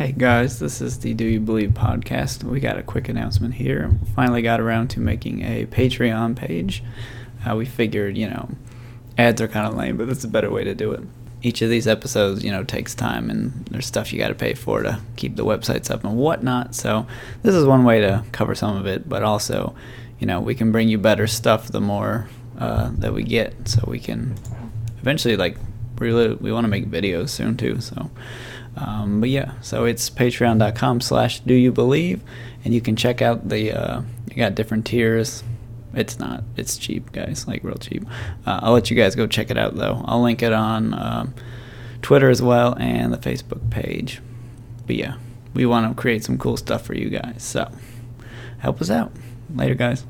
Hey guys, this is the Do You Believe podcast. We got a quick announcement here. Finally got around to making a Patreon page. Uh, we figured, you know, ads are kind of lame, but that's a better way to do it. Each of these episodes, you know, takes time and there's stuff you got to pay for to keep the websites up and whatnot. So this is one way to cover some of it, but also, you know, we can bring you better stuff the more uh, that we get. So we can eventually, like, really, we want to make videos soon too. So. Um, but yeah, so it's patreon.com slash do you believe, and you can check out the, uh, you got different tiers. It's not, it's cheap, guys, like real cheap. Uh, I'll let you guys go check it out though. I'll link it on um, Twitter as well and the Facebook page. But yeah, we want to create some cool stuff for you guys. So help us out. Later, guys.